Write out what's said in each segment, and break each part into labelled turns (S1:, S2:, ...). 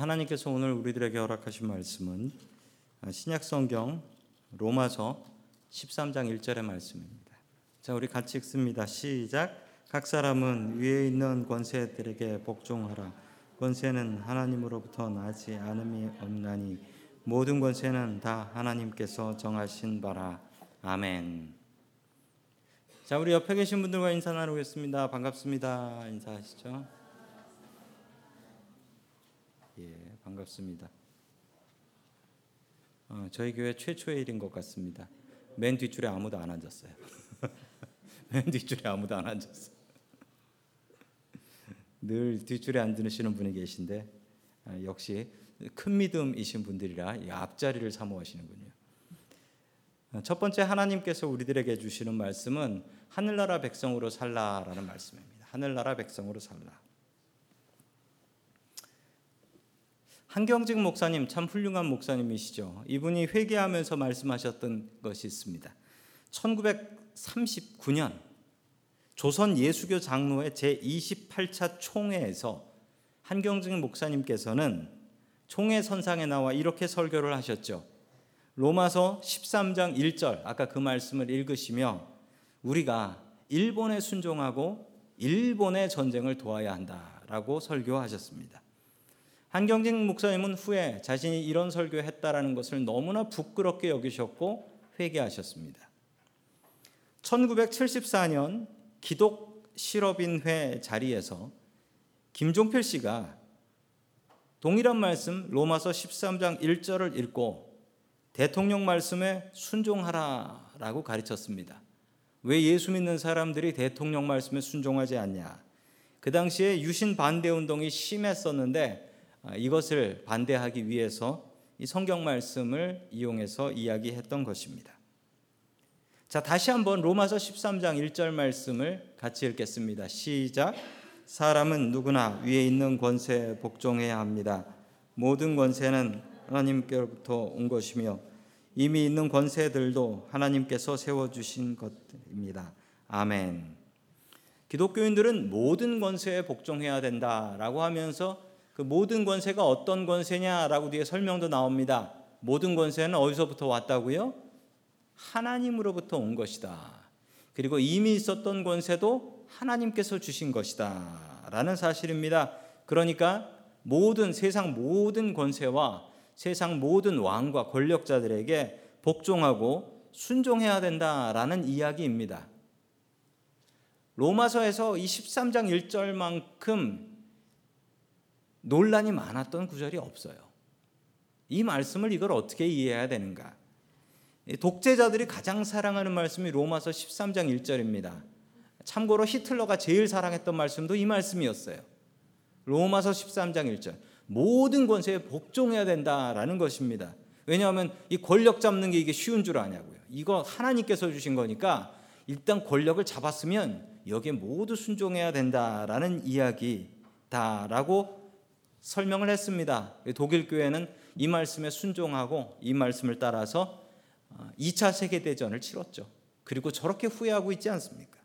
S1: 하나님께서 오늘 우리들에게 허락하신 말씀은 신약 성경 로마서 13장 1절의 말씀입니다. 자, 우리 같이 읽습니다. 시작. 각 사람은 위에 있는 권세들에게 복종하라. 권세는 하나님으로부터 나지 않음이 없나니 모든 권세는 다 하나님께서 정하신 바라. 아멘. 자, 우리 옆에 계신 분들과 인사 나누겠습니다. 반갑습니다. 인사하시죠. 예, 반갑습니다. 어, 저희 교회 최초의 일인 것 같습니다. 맨 뒷줄에 아무도 안 앉았어요. 맨 뒷줄에 아무도 안 앉았어요. 늘 뒷줄에 앉으시는 분이 계신데 아, 역시 큰 믿음이신 분들이라 앞자리를 사모하시는군요. 아, 첫 번째 하나님께서 우리들에게 주시는 말씀은 하늘나라 백성으로 살라라는 말씀입니다. 하늘나라 백성으로 살라. 한경직 목사님 참 훌륭한 목사님이시죠. 이분이 회개하면서 말씀하셨던 것이 있습니다. 1939년 조선 예수교 장로회 제28차 총회에서 한경직 목사님께서는 총회 선상에 나와 이렇게 설교를 하셨죠. 로마서 13장 1절 아까 그 말씀을 읽으시며 우리가 일본에 순종하고 일본의 전쟁을 도와야 한다라고 설교하셨습니다. 한경직 목사님은 후에 자신이 이런 설교했다라는 것을 너무나 부끄럽게 여기셨고 회개하셨습니다. 1974년 기독 실업인회 자리에서 김종필 씨가 동일한 말씀 로마서 13장 1절을 읽고 대통령 말씀에 순종하라라고 가르쳤습니다. 왜 예수 믿는 사람들이 대통령 말씀에 순종하지 않냐? 그 당시에 유신 반대 운동이 심했었는데 아, 이것을 반대하기 위해서 이 성경 말씀을 이용해서 이야기했던 것입니다. 자, 다시 한번 로마서 13장 1절 말씀을 같이 읽겠습니다. 시작. 사람은 누구나 위에 있는 권세에 복종해야 합니다. 모든 권세는 하나님께로부터 온 것이며 이미 있는 권세들도 하나님께서 세워 주신 것입니다. 아멘. 기독교인들은 모든 권세에 복종해야 된다라고 하면서 그 모든 권세가 어떤 권세냐라고 뒤에 설명도 나옵니다. 모든 권세는 어디서부터 왔다고요? 하나님으로부터 온 것이다. 그리고 이미 있었던 권세도 하나님께서 주신 것이다. 라는 사실입니다. 그러니까 모든 세상 모든 권세와 세상 모든 왕과 권력자들에게 복종하고 순종해야 된다라는 이야기입니다. 로마서에서 이 13장 1절만큼 논란이 많았던 구절이 없어요. 이 말씀을 이걸 어떻게 이해해야 되는가? 독재자들이 가장 사랑하는 말씀이 로마서 13장 1절입니다. 참고로 히틀러가 제일 사랑했던 말씀도 이 말씀이었어요. 로마서 13장 1절. 모든 권세에 복종해야 된다라는 것입니다. 왜냐하면 이 권력 잡는 게 이게 쉬운 줄 아냐고요. 이거 하나님께서 주신 거니까 일단 권력을 잡았으면 여기에 모두 순종해야 된다라는 이야기다라고 설명을 했습니다. 독일 교회는 이 말씀에 순종하고 이 말씀을 따라서 2차 어, 세계 대전을 치렀죠. 그리고 저렇게 후회하고 있지 않습니까?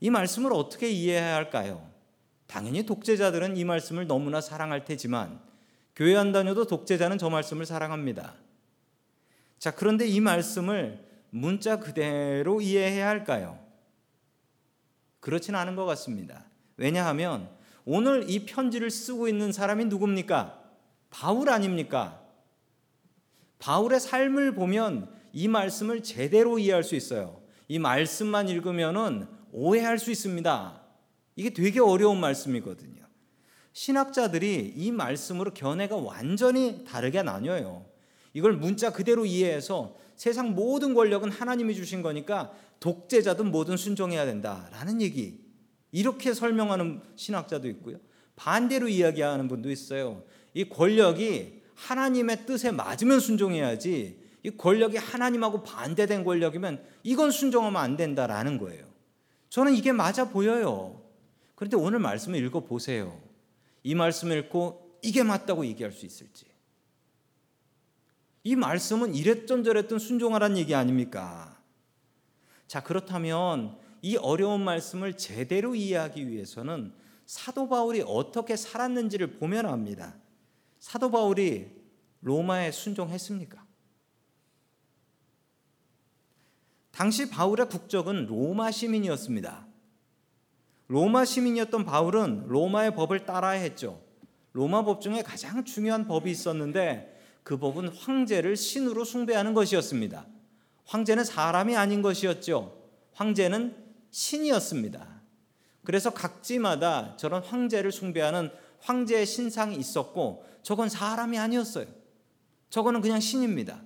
S1: 이 말씀을 어떻게 이해해야 할까요? 당연히 독재자들은 이 말씀을 너무나 사랑할 테지만 교회 안 다녀도 독재자는 저 말씀을 사랑합니다. 자, 그런데 이 말씀을 문자 그대로 이해해야 할까요? 그렇진 않은 것 같습니다. 왜냐하면 오늘 이 편지를 쓰고 있는 사람이 누굽니까? 바울 아닙니까? 바울의 삶을 보면 이 말씀을 제대로 이해할 수 있어요. 이 말씀만 읽으면은 오해할 수 있습니다. 이게 되게 어려운 말씀이거든요. 신학자들이 이 말씀으로 견해가 완전히 다르게 나뉘어요. 이걸 문자 그대로 이해해서 세상 모든 권력은 하나님이 주신 거니까 독재자든 뭐든 순종해야 된다라는 얘기. 이렇게 설명하는 신학자도 있고요. 반대로 이야기하는 분도 있어요. 이 권력이 하나님의 뜻에 맞으면 순종해야지 이 권력이 하나님하고 반대된 권력이면 이건 순종하면 안 된다라는 거예요. 저는 이게 맞아 보여요. 그런데 오늘 말씀을 읽어 보세요. 이 말씀을 읽고 이게 맞다고 얘기할 수 있을지. 이 말씀은 이랬던 저랬던 순종하라는 얘기 아닙니까? 자, 그렇다면 이 어려운 말씀을 제대로 이해하기 위해서는 사도 바울이 어떻게 살았는지를 보면 압니다. 사도 바울이 로마에 순종했습니까? 당시 바울의 국적은 로마 시민이었습니다. 로마 시민이었던 바울은 로마의 법을 따라야 했죠. 로마 법 중에 가장 중요한 법이 있었는데 그 법은 황제를 신으로 숭배하는 것이었습니다. 황제는 사람이 아닌 것이었죠. 황제는 신이었습니다. 그래서 각지마다 저런 황제를 숭배하는 황제의 신상이 있었고 저건 사람이 아니었어요. 저거는 그냥 신입니다.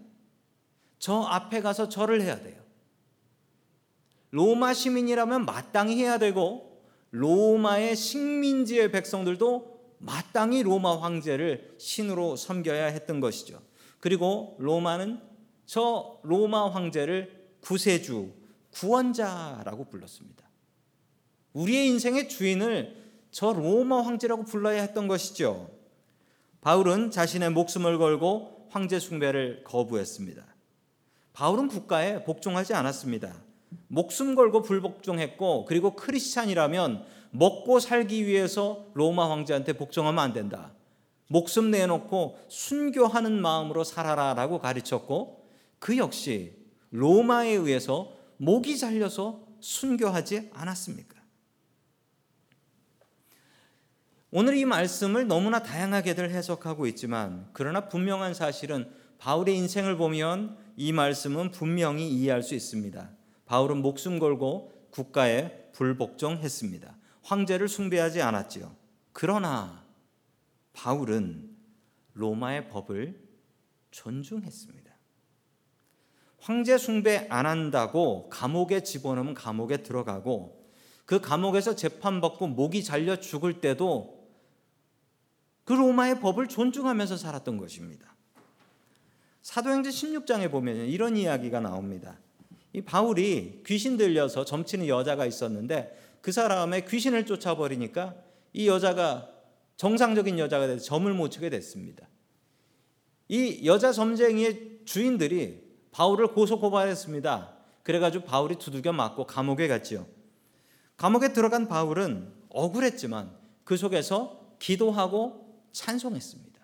S1: 저 앞에 가서 절을 해야 돼요. 로마 시민이라면 마땅히 해야 되고 로마의 식민지의 백성들도 마땅히 로마 황제를 신으로 섬겨야 했던 것이죠. 그리고 로마는 저 로마 황제를 구세주, 구원자라고 불렀습니다. 우리의 인생의 주인을 저 로마 황제라고 불러야 했던 것이죠. 바울은 자신의 목숨을 걸고 황제 숭배를 거부했습니다. 바울은 국가에 복종하지 않았습니다. 목숨 걸고 불복종했고 그리고 크리스찬이라면 먹고 살기 위해서 로마 황제한테 복종하면 안 된다. 목숨 내놓고 순교하는 마음으로 살아라라고 가르쳤고 그 역시 로마에 의해서 목이 잘려서 순교하지 않았습니까? 오늘 이 말씀을 너무나 다양하게들 해석하고 있지만 그러나 분명한 사실은 바울의 인생을 보면 이 말씀은 분명히 이해할 수 있습니다. 바울은 목숨 걸고 국가에 불복종했습니다. 황제를 숭배하지 않았지요. 그러나 바울은 로마의 법을 존중했습니다. 황제 숭배 안 한다고 감옥에 집어넣으면 감옥에 들어가고 그 감옥에서 재판받고 목이 잘려 죽을 때도 그 로마의 법을 존중하면서 살았던 것입니다. 사도행전 16장에 보면 이런 이야기가 나옵니다. 이 바울이 귀신 들려서 점치는 여자가 있었는데 그 사람의 귀신을 쫓아버리니까 이 여자가 정상적인 여자가 돼서 점을 못 치게 됐습니다. 이 여자 점쟁이의 주인들이 바울을 고소 고발했습니다. 그래가지고 바울이 두들겨 맞고 감옥에 갔지요. 감옥에 들어간 바울은 억울했지만 그 속에서 기도하고 찬송했습니다.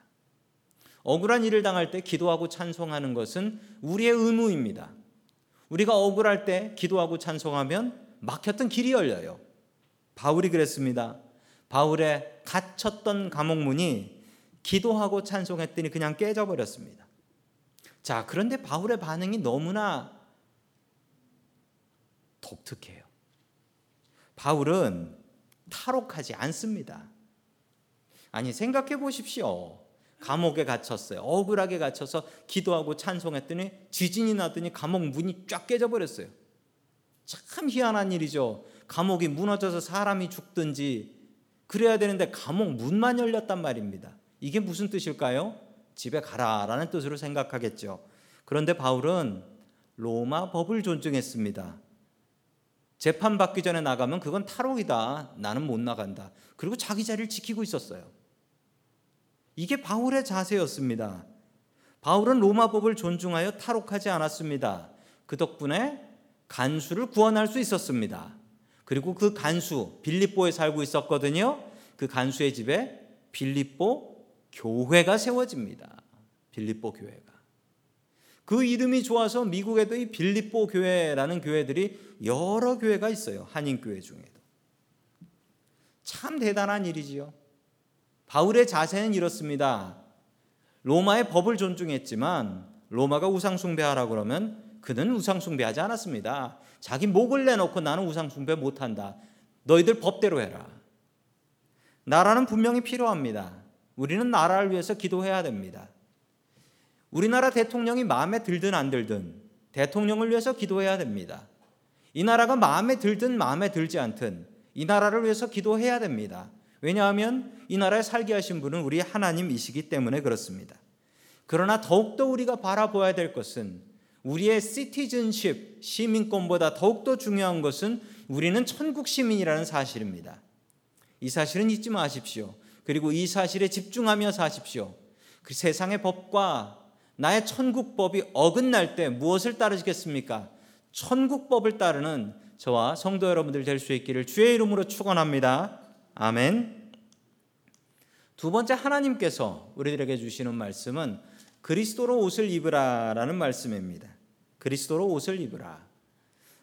S1: 억울한 일을 당할 때 기도하고 찬송하는 것은 우리의 의무입니다. 우리가 억울할 때 기도하고 찬송하면 막혔던 길이 열려요. 바울이 그랬습니다. 바울의 갇혔던 감옥문이 기도하고 찬송했더니 그냥 깨져버렸습니다. 자, 그런데 바울의 반응이 너무나 독특해요. 바울은 탈옥하지 않습니다. 아니, 생각해 보십시오. 감옥에 갇혔어요. 억울하게 갇혀서 기도하고 찬송했더니 지진이 나더니 감옥 문이 쫙 깨져버렸어요. 참 희한한 일이죠. 감옥이 무너져서 사람이 죽든지 그래야 되는데 감옥 문만 열렸단 말입니다. 이게 무슨 뜻일까요? 집에 가라라는 뜻으로 생각하겠죠. 그런데 바울은 로마 법을 존중했습니다. 재판 받기 전에 나가면 그건 탈옥이다. 나는 못 나간다. 그리고 자기 자리를 지키고 있었어요. 이게 바울의 자세였습니다. 바울은 로마법을 존중하여 탈옥하지 않았습니다. 그 덕분에 간수를 구원할 수 있었습니다. 그리고 그 간수 빌립보에 살고 있었거든요. 그 간수의 집에 빌립보 교회가 세워집니다. 빌립보 교회가. 그 이름이 좋아서 미국에도 이 빌립보 교회라는 교회들이 여러 교회가 있어요. 한인 교회 중에도. 참 대단한 일이지요. 바울의 자세는 이렇습니다. 로마의 법을 존중했지만 로마가 우상숭배하라 그러면 그는 우상숭배하지 않았습니다. 자기 목을 내놓고 나는 우상숭배 못한다. 너희들 법대로 해라. 나라는 분명히 필요합니다. 우리는 나라를 위해서 기도해야 됩니다. 우리나라 대통령이 마음에 들든 안 들든 대통령을 위해서 기도해야 됩니다. 이 나라가 마음에 들든 마음에 들지 않든 이 나라를 위해서 기도해야 됩니다. 왜냐하면 이 나라에 살게 하신 분은 우리 하나님이시기 때문에 그렇습니다. 그러나 더욱더 우리가 바라보아야 될 것은 우리의 시티즌십, 시민권보다 더욱더 중요한 것은 우리는 천국 시민이라는 사실입니다. 이 사실은 잊지 마십시오. 그리고 이 사실에 집중하며 사십시오. 그 세상의 법과 나의 천국법이 어긋날 때 무엇을 따르시겠습니까? 천국법을 따르는 저와 성도 여러분들 될 수 있기를 주의 이름으로 축원합니다. 아멘. 두 번째 하나님께서 우리들에게 주시는 말씀은 그리스도로 옷을 입으라라는 말씀입니다. 그리스도로 옷을 입으라.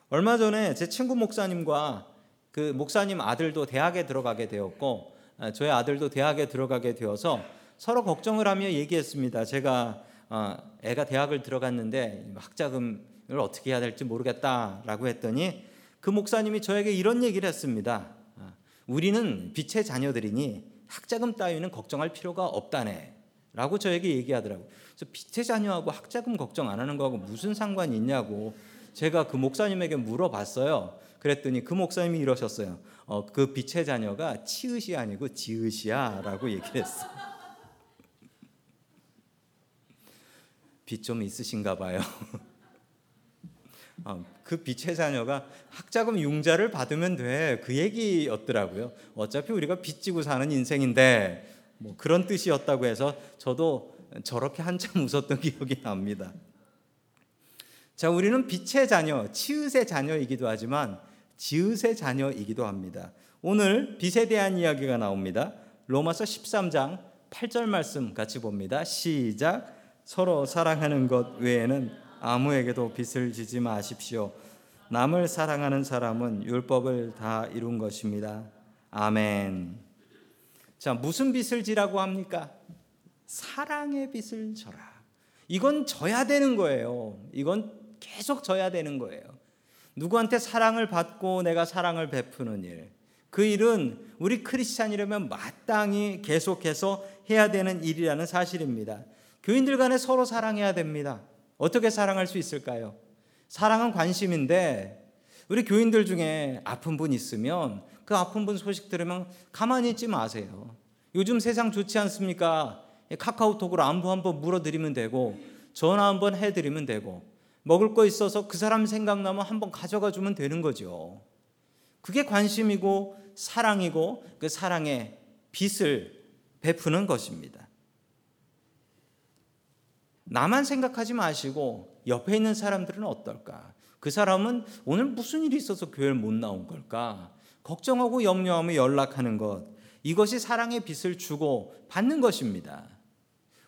S1: 얼마 전에 제 친구 목사님과 그 목사님 아들도 대학에 들어가게 되었고 아, 저의 아들도 대학에 들어가게 되어서 서로 걱정을 하며 얘기했습니다. 제가 아, 애가 대학을 들어갔는데 학자금을 어떻게 해야 될지 모르겠다라고 했더니 그 목사님이 저에게 이런 얘기를 했습니다. 아, 우리는 빛의 자녀들이니 학자금 따위는 걱정할 필요가 없다네. 라고 저에게 얘기하더라고요. 그래서 빛의 자녀하고 학자금 걱정 안 하는 거하고 무슨 상관이 있냐고 제가 그 목사님에게 물어봤어요. 그랬더니 그 목사님이 이러셨어요. 어, 그 빛의 자녀가 치읓이 아니고 지읒이야라고 얘기를 했어요. 빛좀 있으신가 봐요. 어, 그 빛의 자녀가 학자금 융자를 받으면 돼. 그 얘기였더라고요. 어차피 우리가 빚지고 사는 인생인데 뭐 그런 뜻이었다고 해서 저도 저렇게 한참 웃었던 기억이 납니다. 자, 우리는 빛의 자녀, 치읓의 자녀이기도 하지만 지읒의 자녀이기도 합니다. 오늘 빛에 대한 이야기가 나옵니다. 로마서 13장 8절 말씀 같이 봅니다. 시작. 서로 사랑하는 것 외에는 아무에게도 빚을 지지 마십시오. 남을 사랑하는 사람은 율법을 다 이룬 것입니다. 아멘. 자, 무슨 빚을 지라고 합니까? 사랑의 빚을 져라. 이건 져야 되는 거예요. 이건 계속 져야 되는 거예요. 누구한테 사랑을 받고 내가 사랑을 베푸는 일. 그 일은 우리 크리스찬이라면 마땅히 계속해서 해야 되는 일이라는 사실입니다. 교인들 간에 서로 사랑해야 됩니다. 어떻게 사랑할 수 있을까요? 사랑은 관심인데 우리 교인들 중에 아픈 분 있으면 그 아픈 분 소식 들으면 가만히 있지 마세요. 요즘 세상 좋지 않습니까? 카카오톡으로 안부 한번 물어드리면 되고 전화 한번 해드리면 되고 먹을 거 있어서 그 사람 생각나면 한번 가져가 주면 되는 거죠. 그게 관심이고 사랑이고 그 사랑의 빛을 베푸는 것입니다. 나만 생각하지 마시고 옆에 있는 사람들은 어떨까? 그 사람은 오늘 무슨 일이 있어서 교회를 못 나온 걸까? 걱정하고 염려하며 연락하는 것. 이것이 사랑의 빛을 주고 받는 것입니다.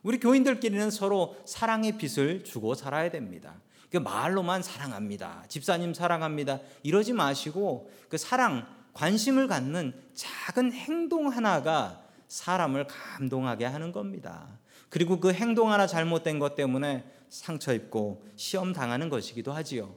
S1: 우리 교인들끼리는 서로 사랑의 빛을 주고 살아야 됩니다. 그 말로만 사랑합니다. 집사님 사랑합니다. 이러지 마시고 그 사랑, 관심을 갖는 작은 행동 하나가 사람을 감동하게 하는 겁니다. 그리고 그 행동 하나 잘못된 것 때문에 상처 입고 시험 당하는 것이기도 하지요.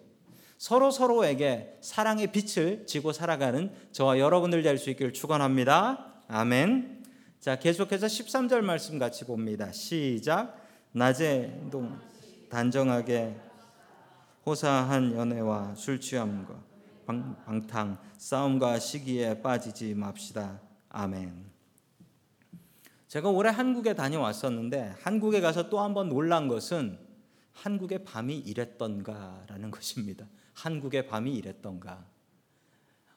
S1: 서로 서로에게 사랑의 빛을 지고 살아가는 저와 여러분들 될 수 있기를 축원합니다. 아멘. 자, 계속해서 13절 말씀 같이 봅니다. 시작. 낮에 단정하게 호사한 연애와 술 취함과 방, 방탕 싸움과 시기에 빠지지 맙시다. 아멘. 제가 올해 한국에 다녀왔었는데 한국에 가서 또 한 번 놀란 것은 한국의 밤이 이랬던가라는 것입니다. 한국의 밤이 이랬던가.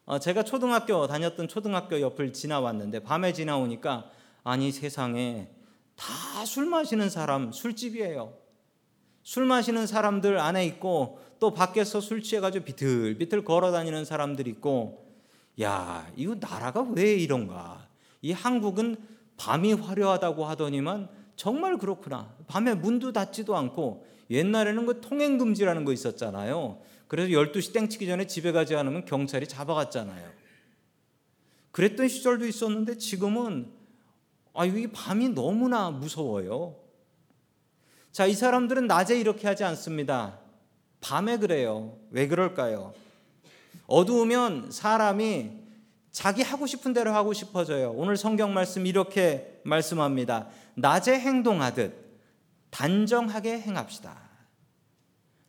S1: 어, 제가 초등학교 다녔던 초등학교 옆을 지나왔는데 밤에 지나오니까 아니 세상에 다 술 마시는 사람 술집이에요. 술 마시는 사람들 안에 있고 또 밖에서 술 취해가지고 비틀비틀 걸어 다니는 사람들 있고 야 이거 나라가 왜 이런가? 이 한국은 밤이 화려하다고 하더니만 정말 그렇구나. 밤에 문도 닫지도 않고 옛날에는 그 통행 금지라는 거 있었잖아요. 그래서 12시 땡치기 전에 집에 가지 않으면 경찰이 잡아갔잖아요. 그랬던 시절도 있었는데 지금은 아, 이 밤이 너무나 무서워요. 자, 이 사람들은 낮에 이렇게 하지 않습니다. 밤에 그래요. 왜 그럴까요? 어두우면 사람이 자기 하고 싶은 대로 하고 싶어져요. 오늘 성경 말씀 이렇게 말씀합니다. 낮에 행동하듯 단정하게 행합시다.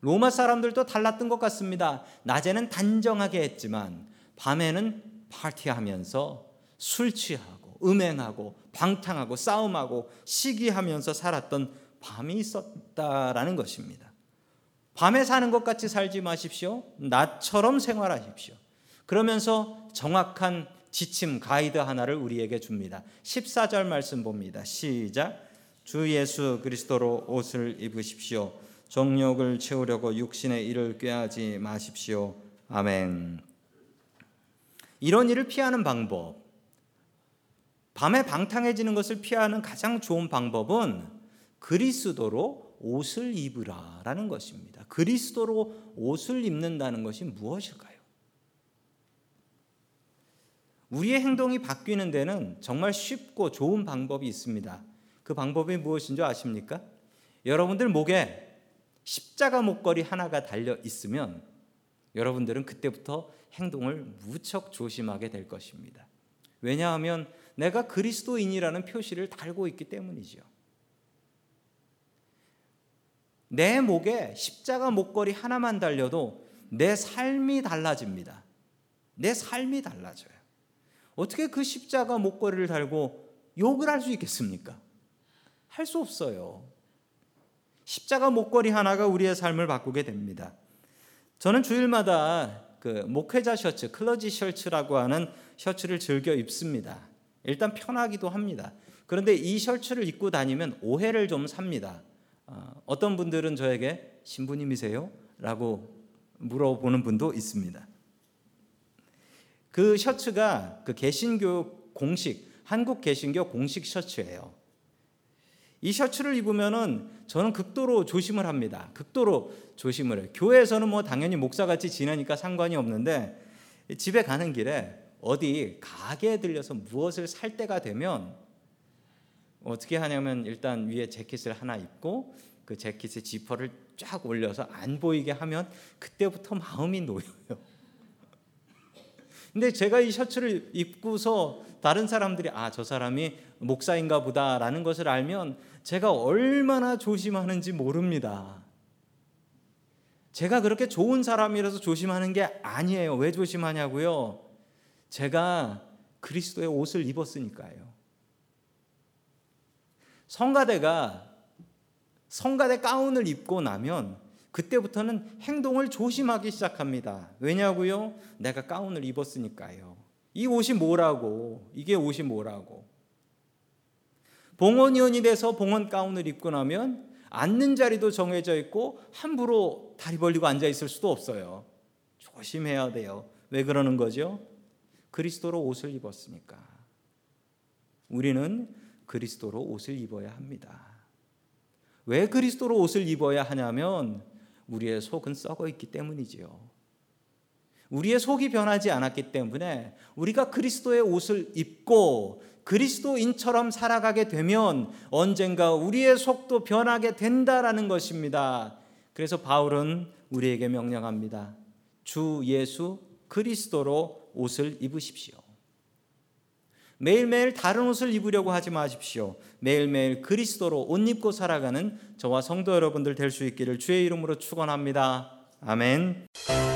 S1: 로마 사람들도 달랐던 것 같습니다. 낮에는 단정하게 했지만 밤에는 파티하면서 술 취하고 음행하고 방탕하고 싸움하고 시기하면서 살았던 밤이 있었다라는 것입니다. 밤에 사는 것 같이 살지 마십시오. 낮처럼 생활하십시오. 그러면서 정확한 지침 가이드 하나를 우리에게 줍니다. 14절 말씀 봅니다. 시작. 주 예수 그리스도로 옷을 입으십시오. 정욕을 채우려고 육신의 일을 꾀하지 마십시오. 아멘. 이런 일을 피하는 방법. 밤에 방탕해지는 것을 피하는 가장 좋은 방법은 그리스도로 옷을 입으라라는 것입니다. 그리스도로 옷을 입는다는 것이 무엇일까요? 우리의 행동이 바뀌는 데는 정말 쉽고 좋은 방법이 있습니다. 그 방법이 무엇인 줄 아십니까? 여러분들 목에 십자가 목걸이 하나가 달려 있으면 여러분들은 그때부터 행동을 무척 조심하게 될 것입니다. 왜냐하면 내가 그리스도인이라는 표시를 달고 있기 때문이죠. 내 목에 십자가 목걸이 하나만 달려도 내 삶이 달라집니다. 내 삶이 달라져요. 어떻게 그 십자가 목걸이를 달고 욕을 할 수 있겠습니까? 할 수 없어요. 십자가 목걸이 하나가 우리의 삶을 바꾸게 됩니다. 저는 주일마다 그 목회자 셔츠, 클러지 셔츠라고 하는 셔츠를 즐겨 입습니다. 일단 편하기도 합니다. 그런데 이 셔츠를 입고 다니면 오해를 좀 삽니다. 어, 어떤 분들은 저에게 신부님이세요? 라고 물어보는 분도 있습니다. 그 셔츠가 그 개신교 공식, 한국 개신교 공식 셔츠예요. 이 셔츠를 입으면은 저는 극도로 조심을 합니다. 극도로 조심을 해요. 교회에서는 뭐 당연히 목사같이 지내니까 상관이 없는데 집에 가는 길에 어디 가게에 들려서 무엇을 살 때가 되면 어떻게 하냐면 일단 위에 재킷을 하나 입고 그 재킷의 지퍼를 쫙 올려서 안 보이게 하면 그때부터 마음이 놓여요. 근데 제가 이 셔츠를 입고서 다른 사람들이 아, 저 사람이 목사인가 보다라는 것을 알면 제가 얼마나 조심하는지 모릅니다. 제가 그렇게 좋은 사람이라서 조심하는 게 아니에요. 왜 조심하냐고요? 제가 그리스도의 옷을 입었으니까요. 성가대가 성가대 가운을 입고 나면 그때부터는 행동을 조심하기 시작합니다. 왜냐고요? 내가 가운을 입었으니까요. 이 옷이 뭐라고? 이게 옷이 뭐라고? 봉헌위원이 돼서 봉헌 가운을 입고 나면 앉는 자리도 정해져 있고 함부로 다리 벌리고 앉아 있을 수도 없어요. 조심해야 돼요. 왜 그러는 거죠? 그리스도로 옷을 입었으니까. 우리는 그리스도로 옷을 입어야 합니다. 왜 그리스도로 옷을 입어야 하냐면 우리의 속은 썩어 있기 때문이지요. 우리의 속이 변하지 않았기 때문에 우리가 그리스도의 옷을 입고 그리스도인처럼 살아가게 되면 언젠가 우리의 속도 변하게 된다라는 것입니다. 그래서 바울은 우리에게 명령합니다. 주 예수 그리스도로 옷을 입으십시오. 매일매일 다른 옷을 입으려고 하지 마십시오. 매일매일 그리스도로 옷 입고 살아가는 저와 성도 여러분들 될 수 있기를 주의 이름으로 축원합니다. 아멘.